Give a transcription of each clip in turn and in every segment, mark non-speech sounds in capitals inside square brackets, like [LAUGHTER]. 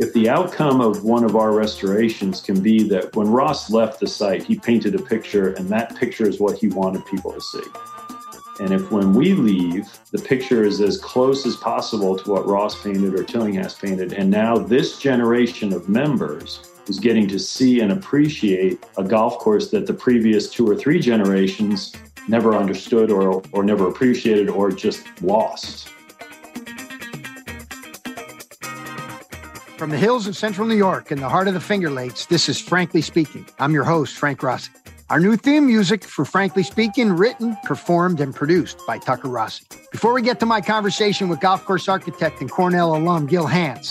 if the outcome of one of our restorations can be that when Ross left the site, he painted a picture and that picture is what he wanted people to see. And if when we leave, the picture is as close as possible to what Ross painted or Tillinghast painted, and now this generation of members is getting to see and appreciate a golf course that the previous two or three generations never understood or, or never appreciated or just lost. From the hills of central New York in the heart of the Finger Lakes, this is Frankly Speaking. I'm your host, Frank Rossi. Our new theme music for Frankly Speaking, written, performed, and produced by Tucker Rossi. Before we get to my conversation with golf course architect and Cornell alum Gil Hanse,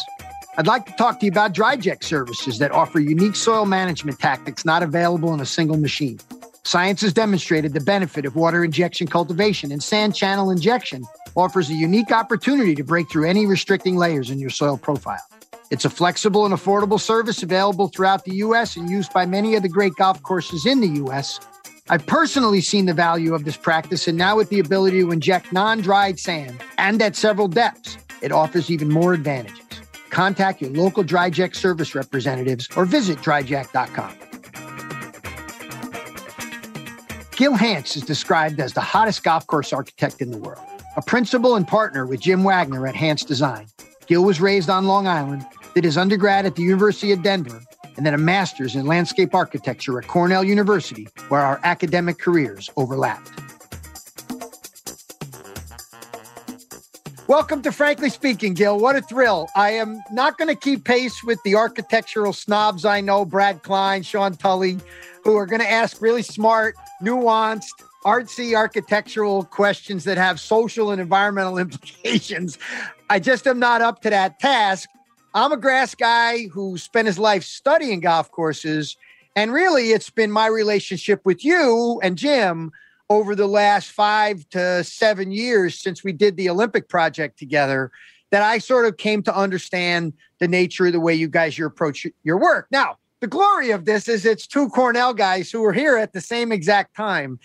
I'd like to talk to you about DryJect services that offer unique soil management tactics not available in a single machine. Science has demonstrated the benefit of water injection cultivation, and sand channel injection offers a unique opportunity to break through any restricting layers in your soil profile. It's a flexible and affordable service available throughout the U.S. and used by many of the great golf courses in the U.S. I've personally seen the value of this practice, and now with the ability to inject non dried sand and at several depths, it offers even more advantages. Contact your local DryJect service representatives or visit dryject.com. Gil Hanse is described as the hottest golf course architect in the world. A principal and partner with Jim Wagner at Hanse Design, Gil was raised on Long Island did his undergrad at the University of Denver, and then a master's in landscape architecture at Cornell University, where our academic careers overlapped. Welcome to Frankly Speaking, Gil. What a thrill. I am not going to keep pace with the architectural snobs I know, Brad Klein, Sean Tully, who are going to ask really smart, nuanced, artsy architectural questions that have social and environmental [LAUGHS] implications. I just am not up to that task. I'm a grass guy who spent his life studying golf courses. And really, it's been my relationship with you and Jim over the last five to seven years since we did the Olympic project together that I sort of came to understand the nature of the way you guys your approach your work. Now, the glory of this is it's two Cornell guys who were here at the same exact time.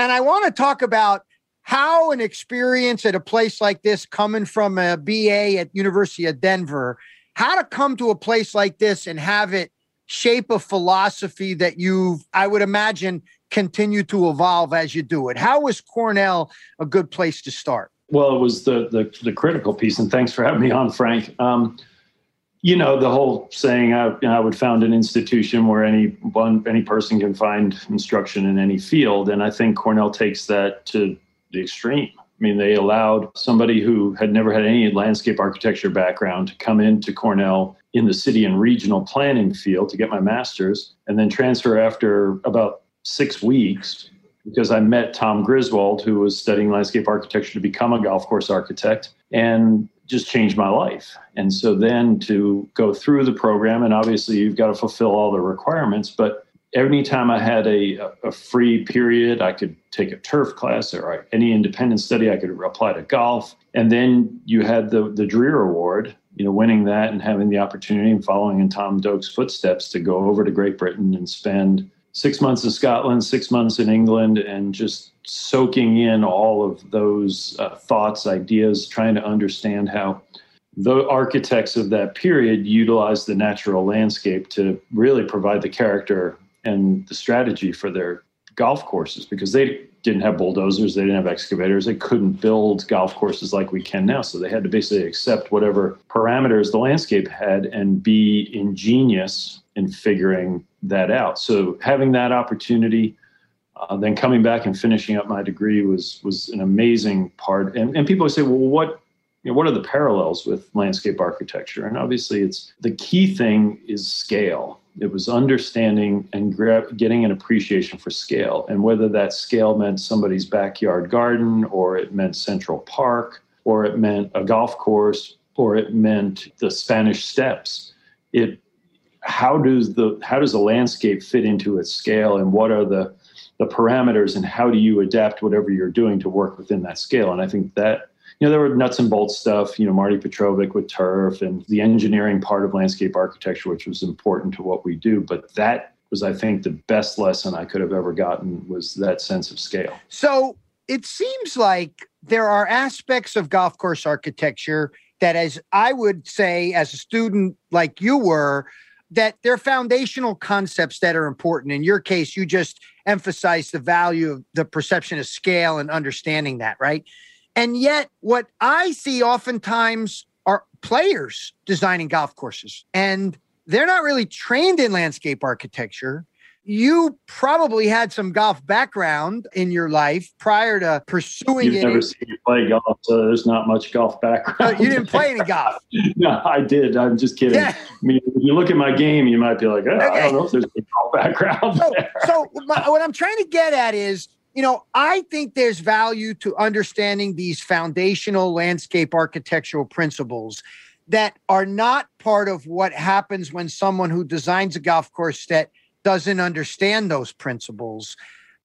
And I want to talk about how an experience at a place like this coming from a BA at University of Denver how to come to a place like this and have it shape a philosophy that you've, I would imagine, continue to evolve as you do it. How was Cornell a good place to start? Well, it was the the, the critical piece, and thanks for having me on, Frank. Um, you know the whole saying I, I, would found an institution where any one any person can find instruction in any field and i think cornell takes that to the extreme I mean, they allowed somebody who had never had any landscape architecture background to come into Cornell in the city and regional planning field to get my master's and then transfer after about six weeks because I met Tom Griswold, who was studying landscape architecture to become a golf course architect and just changed my life. And so then to go through the program, and obviously you've got to fulfill all the requirements, but anytime I had a, a free period, I could take a turf class or any independent study. I could apply to golf. And then you had the, the Dreer Award, you know, winning that and having the opportunity and following in Tom Doak's footsteps to go over to Great Britain and spend six months in Scotland, six months in England, and just soaking in all of those uh, thoughts, ideas, trying to understand how the architects of that period utilized the natural landscape to really provide the character and the strategy for their golf courses because they didn't have bulldozers, they didn't have excavators, they couldn't build golf courses like we can now. So they had to basically accept whatever parameters the landscape had and be ingenious in figuring that out. So having that opportunity, uh, then coming back and finishing up my degree was was an amazing part. And, and people say, well, what you know, what are the parallels with landscape architecture? And obviously, it's the key thing is scale it was understanding and getting an appreciation for scale, and whether that scale meant somebody's backyard garden, or it meant Central Park, or it meant a golf course, or it meant the Spanish Steps. It how does the how does the landscape fit into its scale, and what are the the parameters, and how do you adapt whatever you're doing to work within that scale? And I think that you know, there were nuts and bolts stuff, you know, Marty Petrovic with turf and the engineering part of landscape architecture, which was important to what we do. But that was, I think, the best lesson I could have ever gotten was that sense of scale. So it seems like there are aspects of golf course architecture that as I would say as a student like you were that they're foundational concepts that are important. In your case, you just emphasize the value of the perception of scale and understanding that, right? And yet, what I see oftentimes are players designing golf courses, and they're not really trained in landscape architecture you probably had some golf background in your life prior to pursuing You've it. never seen me play golf, so there's not much golf background. you didn't play any golf. [LAUGHS] no, I did. I'm just kidding. Yeah. I mean, if you look at my game, you might be like, oh, okay. I don't know if there's a golf background. So, so my, what I'm trying to get at is, you know, I think there's value to understanding these foundational landscape architectural principles that are not part of what happens when someone who designs a golf course that doesn't understand those principles.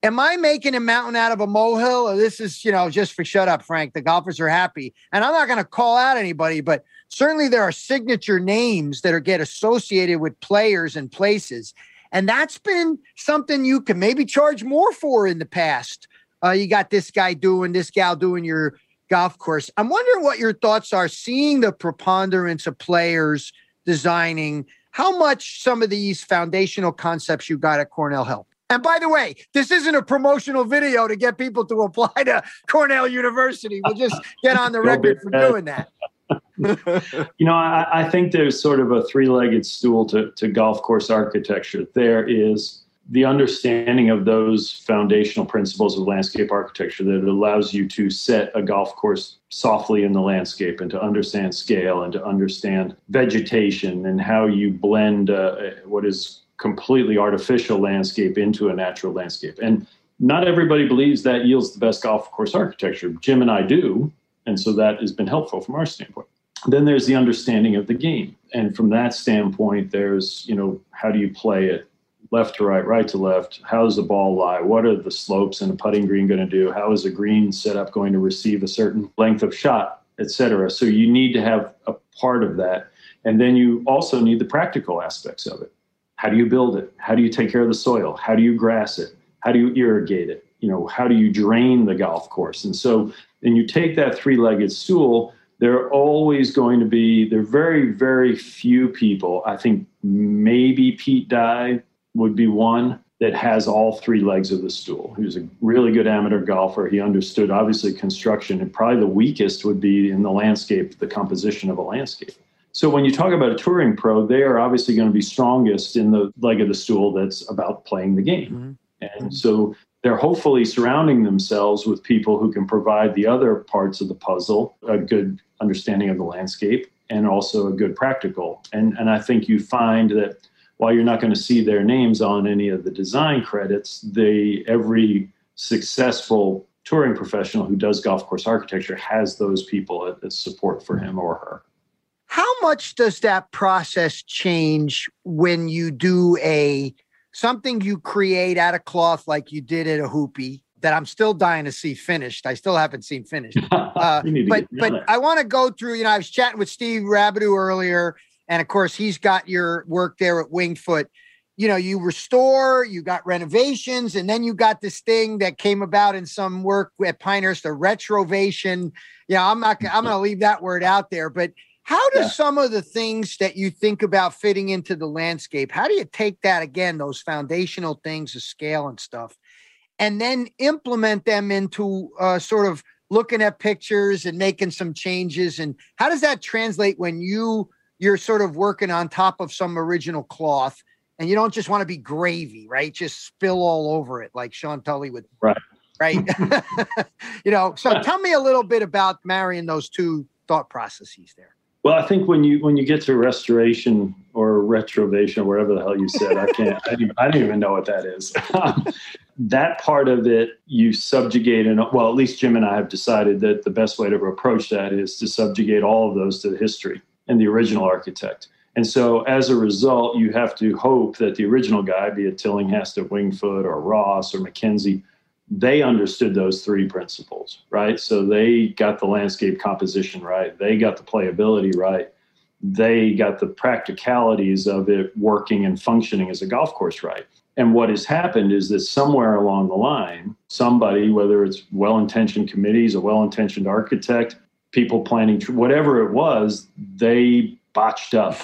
Am I making a mountain out of a molehill? Or this is, you know, just for shut up, Frank. The golfers are happy. And I'm not going to call out anybody, but certainly there are signature names that are get associated with players and places. And that's been something you can maybe charge more for in the past. Uh, you got this guy doing, this gal doing your golf course. I'm wondering what your thoughts are seeing the preponderance of players designing how much some of these foundational concepts you got at Cornell help. And by the way, this isn't a promotional video to get people to [LAUGHS] apply to Cornell University. We'll just get on the record for doing that. [LAUGHS] you know, I, I, think there's sort of a three legged stool to, to golf course architecture. There is the understanding of those foundational principles of landscape architecture that allows you to set a golf course softly in the landscape and to understand scale and to understand vegetation and how you blend uh, what is completely artificial landscape into a natural landscape. And not everybody believes that yields the best golf course architecture. Jim and I do. And so that has been helpful from our standpoint. Then there's the understanding of the game. And from that standpoint, there's, you know, how do you play it? left to right, right to left. How does the ball lie? What are the slopes and a putting green going to do? How is a green setup going to receive a certain length of shot, etc. So you need to have a part of that, and then you also need the practical aspects of it. How do you build it? How do you take care of the soil? How do you grass it? How do you irrigate it? You know, how do you drain the golf course? And so, and you take that three-legged stool there are always going to be there are very very few people i think maybe pete dye would be one that has all three legs of the stool. He was a really good amateur golfer. He understood obviously construction, and probably the weakest would be in the landscape, the composition of a landscape. So when you talk about a touring pro, they are obviously going to be strongest in the leg of the stool that's about playing the game. Mm-hmm. And so they're hopefully surrounding themselves with people who can provide the other parts of the puzzle, a good understanding of the landscape, and also a good practical. And and I think you find that while you're not going to see their names on any of the design credits, they every successful touring professional who does golf course architecture has those people as support for him or her. How much does that process change when you do a something you create out of cloth like you did at Ohoopee that I'm still dying to see finished. I still haven't seen finished. [LAUGHS] Uh, but but I want to go through. You know, I was chatting with Steve Rabideau earlier, and of course, he's got your work there at Winged Foot. You know, you restore, you got renovations, and then you got this thing that came about in some work at Pinehurst, a retrovation. Yeah, you know, I'm not. I'm going to leave that word out there. But how do yeah. some of the things that you think about fitting into the landscape? How do you take that again, those foundational things, the scale and stuff, and then implement them into uh, sort of looking at pictures and making some changes? And how does that translate when you you're sort of working on top of some original cloth and you don't just want to be gravy, right? Just spill all over it like Sean Tully would. Right. Right. [LAUGHS] [LAUGHS] you know, so tell me a little bit about marrying those two thought processes there. Well, I think when you when you get to restoration or retrovation, or whatever the hell you said, I can't. I, don't, I don't even know what that is. Um, that part of it, you subjugate, and well, at least Jim and I have decided that the best way to approach that is to subjugate all of those to the history and the original architect. And so as a result, you have to hope that the original guy, be it Tillinghast or Wingfoot or Ross or Mackenzie, they understood those three principles, right? So they got the landscape composition right, they got the playability right, they got the practicalities of it working and functioning as a golf course right. And what has happened is that somewhere along the line, somebody, whether it's well intentioned committees, a well intentioned architect, people planning, whatever it was, they botched up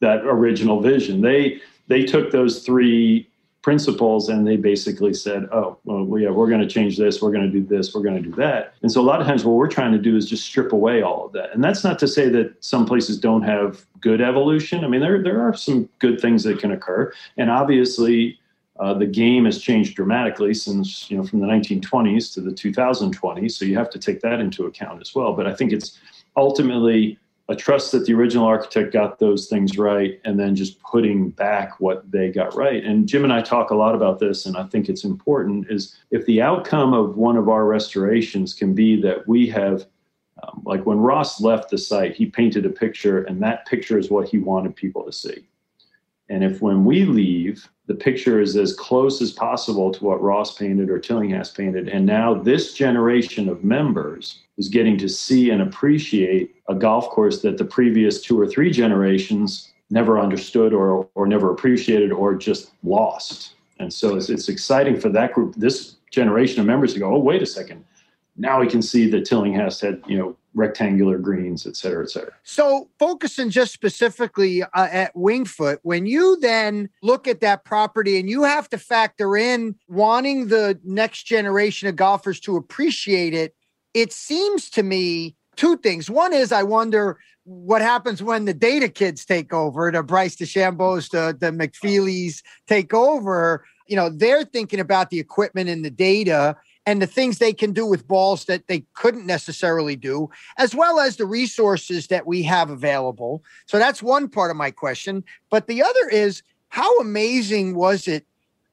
that original vision. They they took those three principles and they basically said, oh, well, yeah, we're going to change this, we're going to do this, we're going to do that. And so a lot of times what we're trying to do is just strip away all of that. And that's not to say that some places don't have good evolution. I mean, there, there are some good things that can occur. And obviously, uh, the game has changed dramatically since, you know, from the 1920s to the 2020s. So you have to take that into account as well. But I think it's ultimately a trust that the original architect got those things right and then just putting back what they got right. And jim and i talk a lot about this and i think it's important is if the outcome of one of our restorations can be that we have um, like when ross left the site he painted a picture and that picture is what he wanted people to see and if when we leave the picture is as close as possible to what ross painted or tillinghast painted and now this generation of members is getting to see and appreciate a golf course that the previous two or three generations never understood or, or never appreciated or just lost. And so it's, it's exciting for that group, this generation of members to go, oh, wait a second. Now we can see that Tillinghast had, you know, rectangular greens, et cetera, et cetera. So, focusing just specifically uh, at Wingfoot, when you then look at that property and you have to factor in wanting the next generation of golfers to appreciate it, it seems to me two things. One is I wonder what happens when the data kids take over, the Bryce DeChambeau's, the, the McFeely's take over. You know, they're thinking about the equipment and the data and the things they can do with balls that they couldn't necessarily do, as well as the resources that we have available. So that's one part of my question. But the other is how amazing was it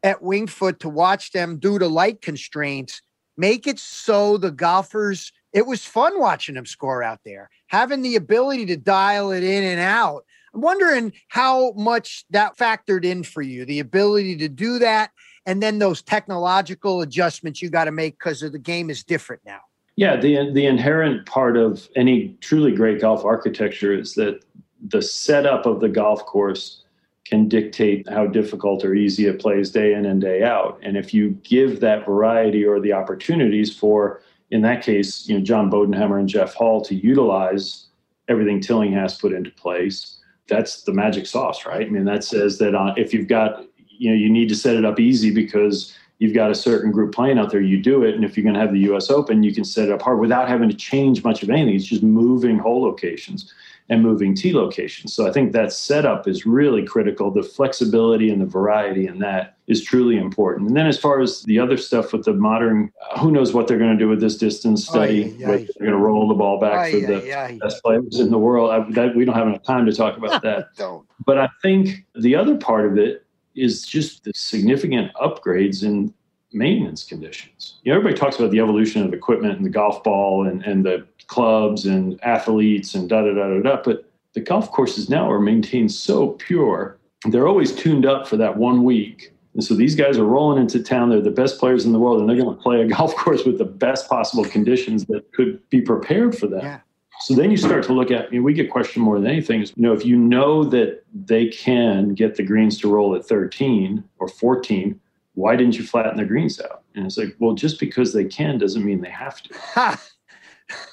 at Wingfoot to watch them due to light constraints Make it so the golfers, it was fun watching them score out there, having the ability to dial it in and out. I'm wondering how much that factored in for you, the ability to do that, and then those technological adjustments you got to make because the game is different now. Yeah, the the inherent part of any truly great golf architecture is that the setup of the golf course can dictate how difficult or easy it plays day in and day out. And if you give that variety or the opportunities for, in that case, you know, John Bodenhamer and Jeff Hall to utilize everything Tillinghast put into place, that's the magic sauce, right? I mean, that says that uh, if you've got, you know, you need to set it up easy because you've got a certain group playing out there, you do it. And if you're going to have the US Open, you can set it up hard without having to change much of anything. It's just moving hole locations and moving T locations. So I think that setup is really critical. The flexibility and the variety in that is truly important. And then as far as the other stuff with the modern, uh, who knows what they're going to do with this distance study? They're going to roll the ball back for the best players in the world. I, that, we don't have enough time to talk about [LAUGHS] that. don't. but I think the other part of it is just the significant upgrades in maintenance conditions. You know, everybody talks about the evolution of equipment and the golf ball and, and the clubs and athletes and da da da da da. But the golf courses now are maintained so pure. They're always tuned up for that one week. And so these guys are rolling into town. They're the best players in the world, and they're going to play a [LAUGHS] golf course with the best possible conditions that could be prepared for that. Yeah. So then you start to look at, I mean, we get questioned more than anything is, you know, if you know that they can get the greens to roll at 13 or 14, why didn't you flatten the greens out? And it's like, well, just because they can doesn't mean they have to.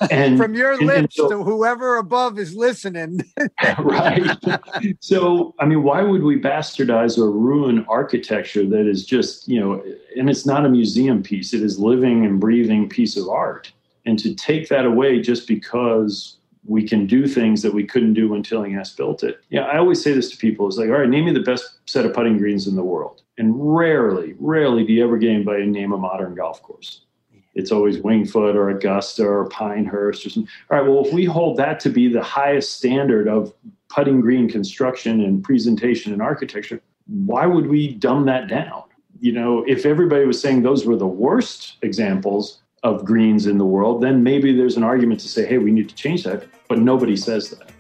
[LAUGHS] and from your and, lips and so, to whoever above is listening. [LAUGHS] [LAUGHS] right. So, I mean, why would we bastardize or ruin architecture that is just, you know, and it's not a museum piece, it is living and breathing piece of art. And to take that away just because we can do things that we couldn't do when Tillinghast built it. Yeah, I always say this to people. It's like, all right, name me the best set of putting greens in the world. And rarely, rarely do you ever get anybody name a modern golf course it's always Wingfoot or Augusta or Pinehurst or something. All right, well, if we hold that to be the highest standard of putting green construction and presentation and architecture, why would we dumb that down? You know, if everybody was saying those were the worst examples of greens in the world, then maybe there's an argument to say, hey, we need to change that. But nobody says that.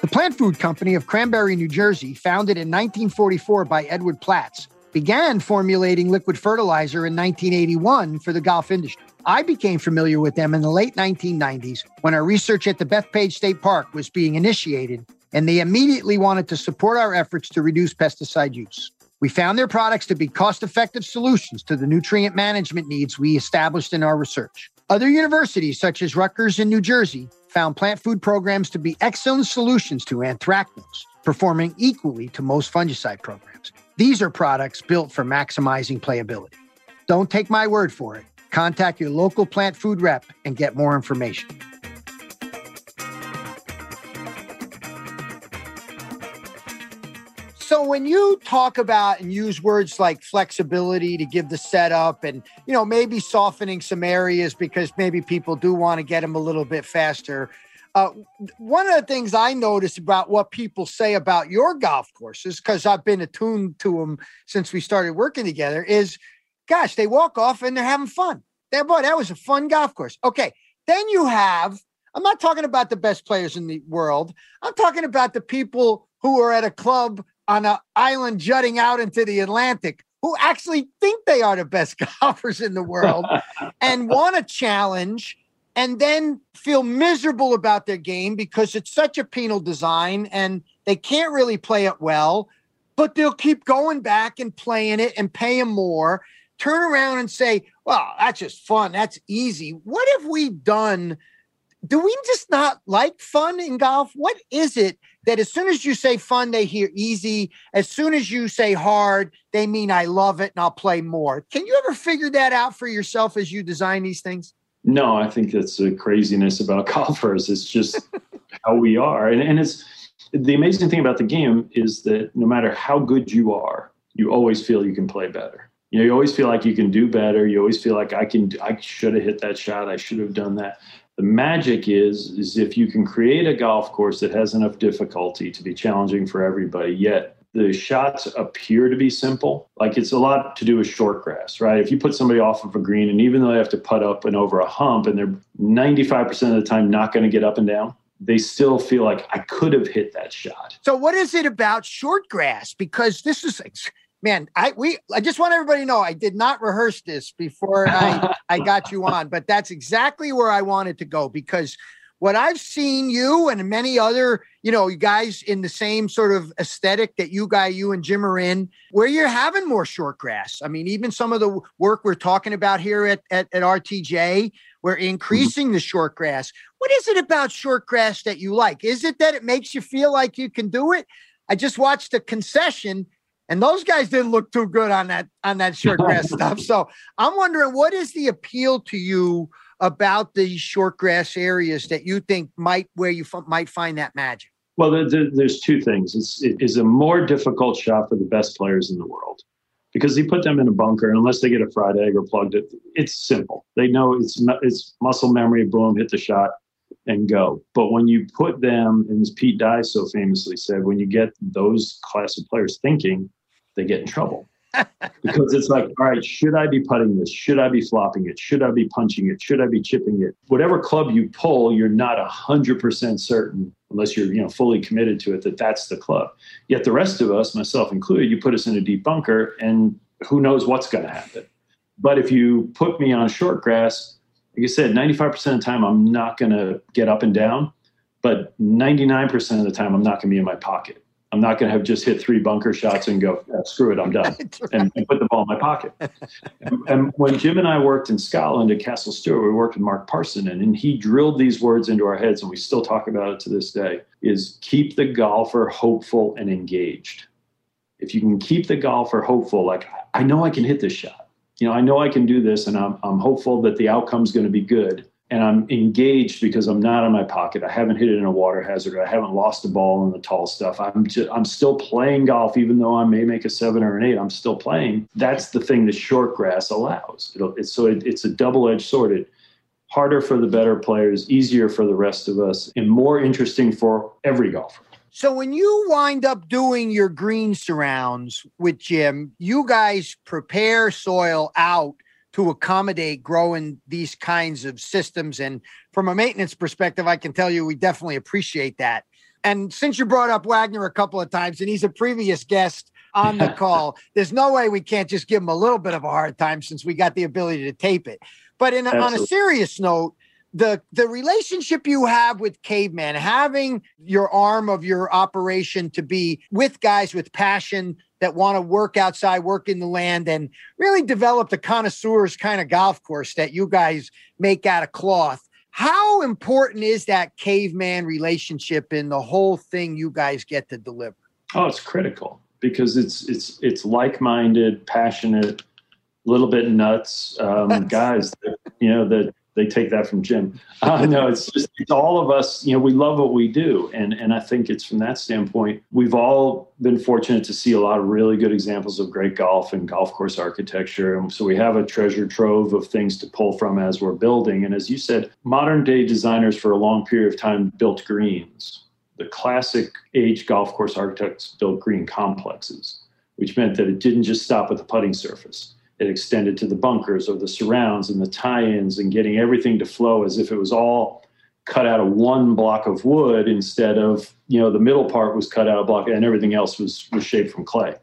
The Plant Food Company of Cranbury, New Jersey, founded in 1944 by Edward Platts, began formulating liquid fertilizer in 1981 for the golf industry. I became familiar with them in the late 1990s when our research at the Bethpage State Park was being initiated, and they immediately wanted to support our efforts to reduce pesticide use. We found their products to be cost effective solutions to the nutrient management needs we established in our research. Other universities, such as Rutgers in New Jersey, found plant food programs to be excellent solutions to anthracnose, performing equally to most fungicide programs. These are products built for maximizing playability. Don't take my word for it. Contact your local plant food rep and get more information. So when you talk about and use words like flexibility to give the setup and you know maybe softening some areas because maybe people do want to get them a little bit faster. Uh, one of the things I notice about what people say about your golf courses, because I've been attuned to them since we started working together, is gosh, they walk off and they're having fun. That boy, that was a fun golf course. Okay. Then you have, I'm not talking about the best players in the world. I'm talking about the people who are at a club on an island jutting out into the Atlantic who actually think they are the best [LAUGHS] golfers in the world [LAUGHS] and want a challenge and then feel miserable about their game because it's such a penal design and they can't really play it well, but they'll keep going back and playing it and paying more. Turn around and say, well, that's just fun. That's easy. What have we done? Do we just not like fun in golf? What is it that as soon as you say fun, they hear easy. As soon as you say hard, they mean I love it and I'll play more. Can you ever figure that out for yourself as you design these things? No, I think that's the craziness about [LAUGHS] golfers. It's just [LAUGHS] how we are. And, and it's the amazing thing about the game is that no matter how good you are, you always feel you can play better. You know, you always feel like you can do better. You always feel like I can, I should have hit that shot. I should have done that. The magic is is if you can create a golf course that has enough difficulty to be challenging for everybody, yet the shots appear to be simple. Like it's a lot to do with short grass, right? If you put somebody off of a green, and even though they have to putt up and over a hump, and they're 95% of the time not going to get up and down, they still feel like I could have hit that shot. So, what is it about short grass? Because this is man, I we I just want everybody to know I did not rehearse this before I I [LAUGHS] got you on, but that's exactly where I wanted to go because what I've seen you and many other, you know, you guys in the same sort of aesthetic that you guy, you and Jim are in, where you're having more short grass. I mean, even some of the work we're talking about here at, at, at RTJ, we're mm-hmm. increasing the short grass. What is it about short grass that you like? Is it that it makes you feel like you can do it? I just watched the concession and those guys didn't look too good on that on that [LAUGHS] short grass stuff. So I'm wondering what is the appeal to you about these short grass areas that you think might where you f- might find that magic? Well, there's two things. It's, it is a more difficult shot for the best players in the world because you put them in a bunker, unless they get a fried egg or plugged it, it's simple. They know it's it's muscle memory. Boom, hit the shot and go. But when you put them, and as Pete Dye so famously said, when you get those class of players thinking, they get in trouble. because it's like, all right, should I be putting this? Should I be flopping it? Should I be punching it? Should I be chipping it? Whatever club you pull, you're not a hundred percent certain, unless you're you know fully committed to it, that that's the club. Yet the rest of us, myself included, you put us in a deep bunker, and who knows what's going to happen. But if you put me on short grass, like I said, 95% of the time I'm not going to get up and down, but 99% of the time I'm not going to be in my pocket. I'm not going to have just hit three bunker shots and go, yeah, screw it, I'm done, [LAUGHS] and, and, put the ball in my pocket. and when Jim and I worked in Scotland at Castle Stuart, we worked with Mark Parson, and he drilled these words into our heads, and we still talk about it to this day, is keep the golfer hopeful and engaged. If you can keep the golfer hopeful, like, I know I can hit this shot. You know, I know I can do this, and I'm, I'm hopeful that the outcome's going to be good and I'm engaged because I'm not in my pocket. I haven't hit it in a water hazard. I haven't lost a ball in the tall stuff. I'm just, I'm still playing golf, even though I may make a seven or an eight. I'm still playing. That's the thing that short grass allows. It'll, it's so it, it's a double edged sword. It, harder for the better players, easier for the rest of us, and more interesting for every golfer. So when you wind up doing your green surrounds with Jim, you guys prepare soil out to accommodate growing these kinds of systems. And from a maintenance perspective, I can tell you we definitely appreciate that. And since you brought up Wagner a couple of times, and he's a previous guest on the [LAUGHS] call, there's no way we can't just give him a little bit of a hard time since we got the ability to tape it. But in, on a serious note, the the relationship you have with caveman having your arm of your operation to be with guys with passion that want to work outside, work in the land, and really develop the connoisseurs kind of golf course that you guys make out of cloth. How important is that caveman relationship in the whole thing you guys get to deliver? Oh, it's critical because it's it's it's like-minded, passionate, a little bit nuts um, [LAUGHS] guys. That, you know that they take that from Jim. [LAUGHS] Uh, no, it's just it's all of us. You know, we love what we do, and and I think it's from that standpoint. We've all been fortunate to see a lot of really good examples of great golf and golf course architecture, and so we have a treasure trove of things to pull from as we're building. And as you said, modern day designers for a long period of time built greens. The classic age golf course architects built green complexes, which meant that it didn't just stop at the putting surface it extended to the bunkers or the surrounds and the tie-ins and getting everything to flow as if it was all cut out of one block of wood instead of you know the middle part was cut out of block and everything else was was shaped from clay.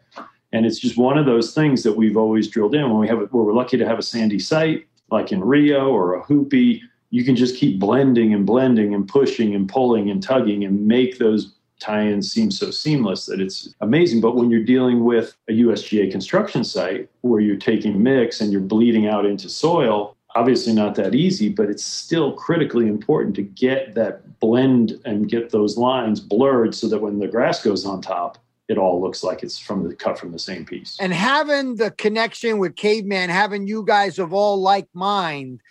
And it's just one of those things that we've always drilled in. When we have where we're lucky to have a sandy site like in rio or Ohoopee you can just keep blending and blending and pushing and pulling and tugging and make those tie-ins seem so seamless that it's amazing. But when you're dealing with a USGA construction site where you're taking mix and you're bleeding out into soil, obviously not that easy, but it's still critically important to get that blend and get those lines blurred so that when the grass goes on top, it all looks like it's from the cut from the same piece. And having the connection with caveman, having you guys of all like mind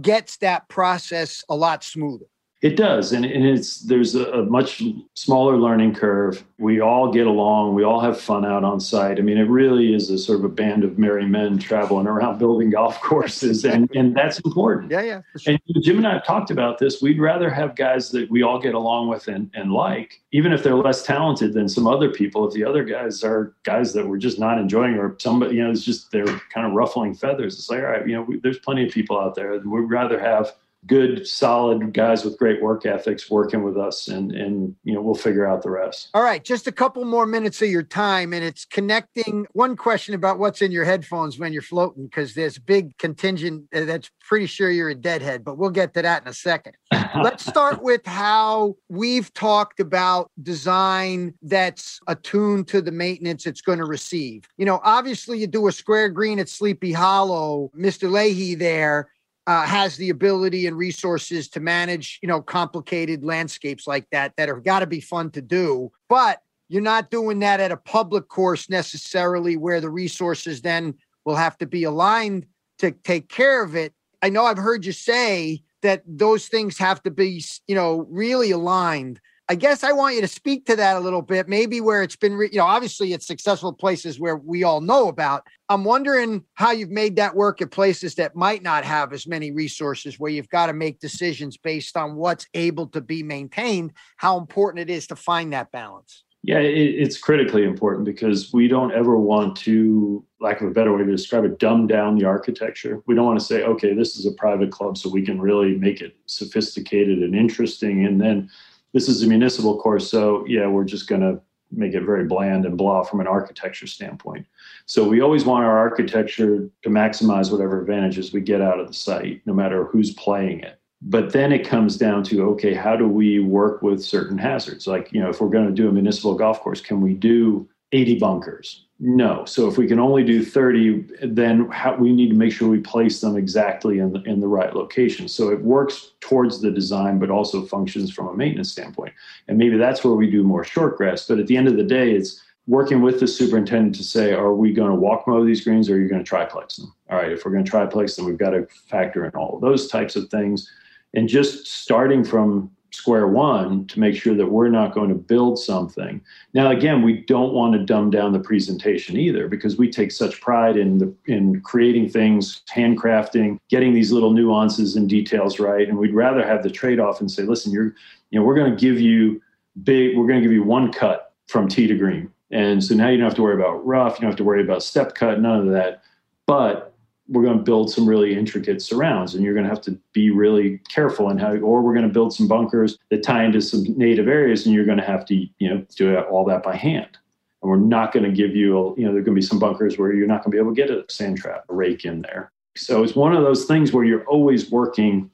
gets that process a lot smoother. It does, and, and it's there's a, a, much smaller learning curve. We all get along. We all have fun out on site. I mean, it really is a sort of a band of merry men traveling around [LAUGHS] building golf courses, and and that's important. Yeah, yeah. Sure. And Jim and I have talked about this. We'd rather have guys that we all get along with and, and like, even if they're less talented than some other people. If the other guys are guys that we're just not enjoying, or somebody, you know, it's just they're kind of ruffling feathers. It's like, all right, you know, we, there's plenty of people out there. We'd rather have good, solid guys with great work ethics working with us, and and you know we'll figure out the rest. All right, just a couple more minutes of your time, and it's connecting. One question about what's in your headphones when you're floating, because there's a big contingent uh, that's pretty sure you're a deadhead, but we'll get to that in a second. [LAUGHS] Let's start with how we've talked about design that's attuned to the maintenance it's going to receive. You know, obviously you do a square green at Sleepy Hollow, Mr. Leahy there uh, has the ability and resources to manage, you know, complicated landscapes like that that have got to be fun to do. But you're not doing that at a public course necessarily, where the resources then will have to be aligned to take care of it. I know I've heard you say that those things have to be, you know, really aligned. I guess I want you to speak to that a little bit, maybe where it's been, you know, obviously it's successful places where we all know about. I'm wondering how you've made that work at places that might not have as many resources, where you've got to make decisions based on what's able to be maintained, how important it is to find that balance. Yeah, it, it's critically important because we don't ever want to, lack of a better way to describe it, dumb down the architecture. We don't want to say, okay, this is a private club, so we can really make it sophisticated and interesting. And then this is a municipal course, so yeah, we're just going to make it very bland and blah from an architecture standpoint. So we always want our architecture to maximize whatever advantages we get out of the site, no matter who's playing it. But then it comes down to okay, how do we work with certain hazards? Like, you know, if we're going to do a municipal golf course, can we do 80 bunkers? No. So if we can only do 30, then how, we need to make sure we place them exactly in the, in the right location. So it works towards the design, but also functions from a maintenance standpoint. And maybe that's where we do more short grass. But at the end of the day, it's working with the superintendent to say, are we going to walk mow these greens or are you going to triplex them? All right, if we're going to triplex them, we've got to factor in all those types of things. And just starting from square one to make sure that we're not going to build something. Now, again, we don't want to dumb down the presentation either because we take such pride in the in creating things, handcrafting, getting these little nuances and details right. And we'd rather have the trade-off and say, listen, you're, you know, we're going to give you big, we're going to give you one cut from tee to green. And so now you don't have to worry about rough, you don't have to worry about step cut, none of that. But we're going to build some really intricate surrounds and you're going to have to be really careful in how or we're going to build some bunkers that tie into some native areas and you're going to have to you know do all that by hand. And we're not going to give you a, you know there're going to be some bunkers where you're not going to be able to get a sand trap a rake in there. So it's one of those things where you're always working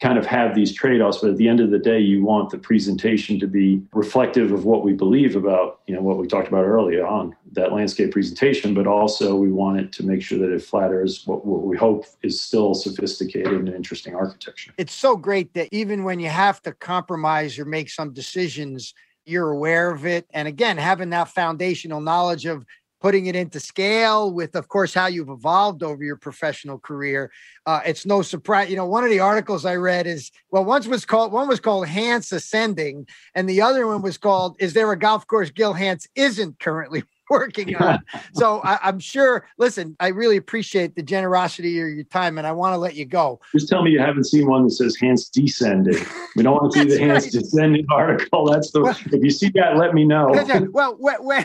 kind of have these trade-offs but at the end of the day you want the presentation to be reflective of what we believe about you know what we talked about earlier on that landscape presentation but also we want it to make sure that it flatters what, what we hope is still sophisticated and interesting architecture. It's so great that even when you have to compromise or make some decisions you're aware of it. And again having that foundational knowledge of putting it into scale with, of course, how you've evolved over your professional career. Uh, it's no surprise. You know, one of the articles I read is well, once was called one was called Hanse Ascending, and the other one was called "Is there a golf course Gil Hanse isn't currently [LAUGHS] working on?" so I, am sure. Listen, I really appreciate the generosity of your time, and I want to let you go. Just tell me you haven't seen one that says Hanse Descending. We don't want to see the right. Descending article. That's the. Well, if you see that, let me know. Well, when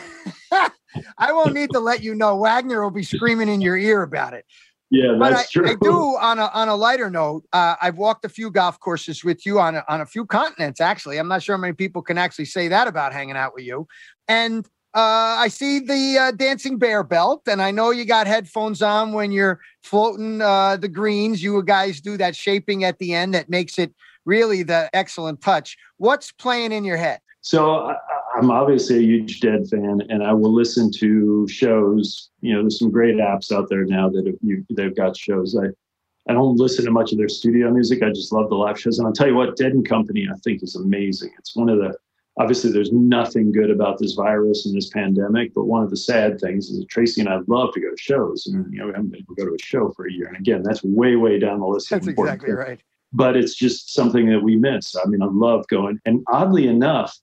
[LAUGHS] I won't need to let you know. Wagner will be screaming in your ear about it. Yeah, that's I, true. I do on a on a lighter note. Uh, I've walked a few golf courses with you on a, on a few continents. Actually, I'm not sure how many people can actually say that about hanging out with you. And uh, I see the uh, dancing bear belt, and I know you got headphones on when you're floating uh, the greens. You guys do that shaping at the end that makes it really the excellent touch. What's playing in your head? So I'm obviously a huge Dead fan, and I will listen to shows. You know, there's some great apps out there now that have, you, they've got shows. I I don't listen to much of their studio music. I just love the live shows. And I'll tell you what, Dead and Company, I think is amazing. It's one of the obviously there's nothing good about this virus and this pandemic, but one of the sad things is that Tracy and I love to go to shows, and you know we haven't been able to go to a show for a year. And again, that's way way down the list. That's exactly right. But it's just something that we miss. I mean, I love going, and oddly enough,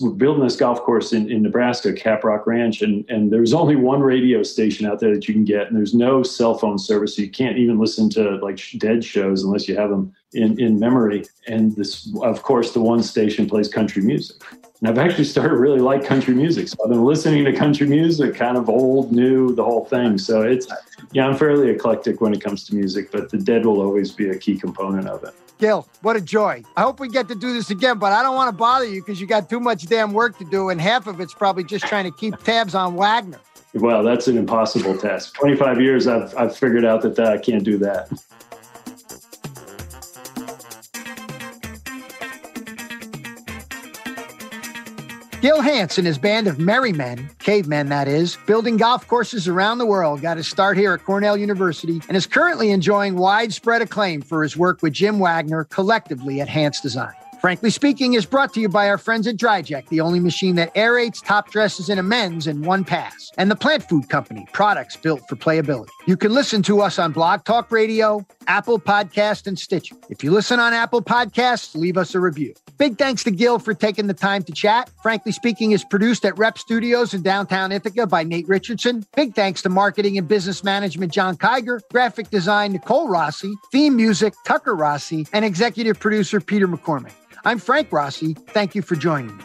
we're building this golf course in, in Nebraska, Caprock Ranch, and, and there's only one radio station out there that you can get, and there's no cell phone service. So you can't even listen to like dead shows unless you have them in, in memory. And this, of course, the one station plays country music. And I've actually started really like country music. So I've been listening to country music, kind of old, new, the whole thing. So it's, yeah, I'm fairly eclectic when it comes to music, but the dead will always be a key component of it. Gil, what a joy. I hope we get to do this again, but I don't want to bother you because you got too much damn work to do, and half of it's probably just trying to keep tabs on Wagner. Well, that's an impossible task. 25 years, I've, I've figured out that, that I can't do that. Gil Hanse and his band of merry men, cavemen that is, building golf courses around the world, got his start here at Cornell University and is currently enjoying widespread acclaim for his work with Jim Wagner collectively at Hanse Design. Frankly Speaking is brought to you by our friends at DryJect, the only machine that aerates top dresses and amends in one pass, and the Plant Food Company, products built for playability. You can listen to us on Blog Talk Radio, Apple Podcast, and Stitcher. If you listen on Apple Podcasts, leave us a review. Big thanks to Gil for taking the time to chat. Frankly Speaking is produced at Rep Studios in downtown Ithaca by Nate Richardson. Big thanks to marketing and business management John Kiger, graphic design Nicole Rossi, theme music Tucker Rossi, and executive producer Peter McCormick. I'm Frank Rossi. Thank you for joining me.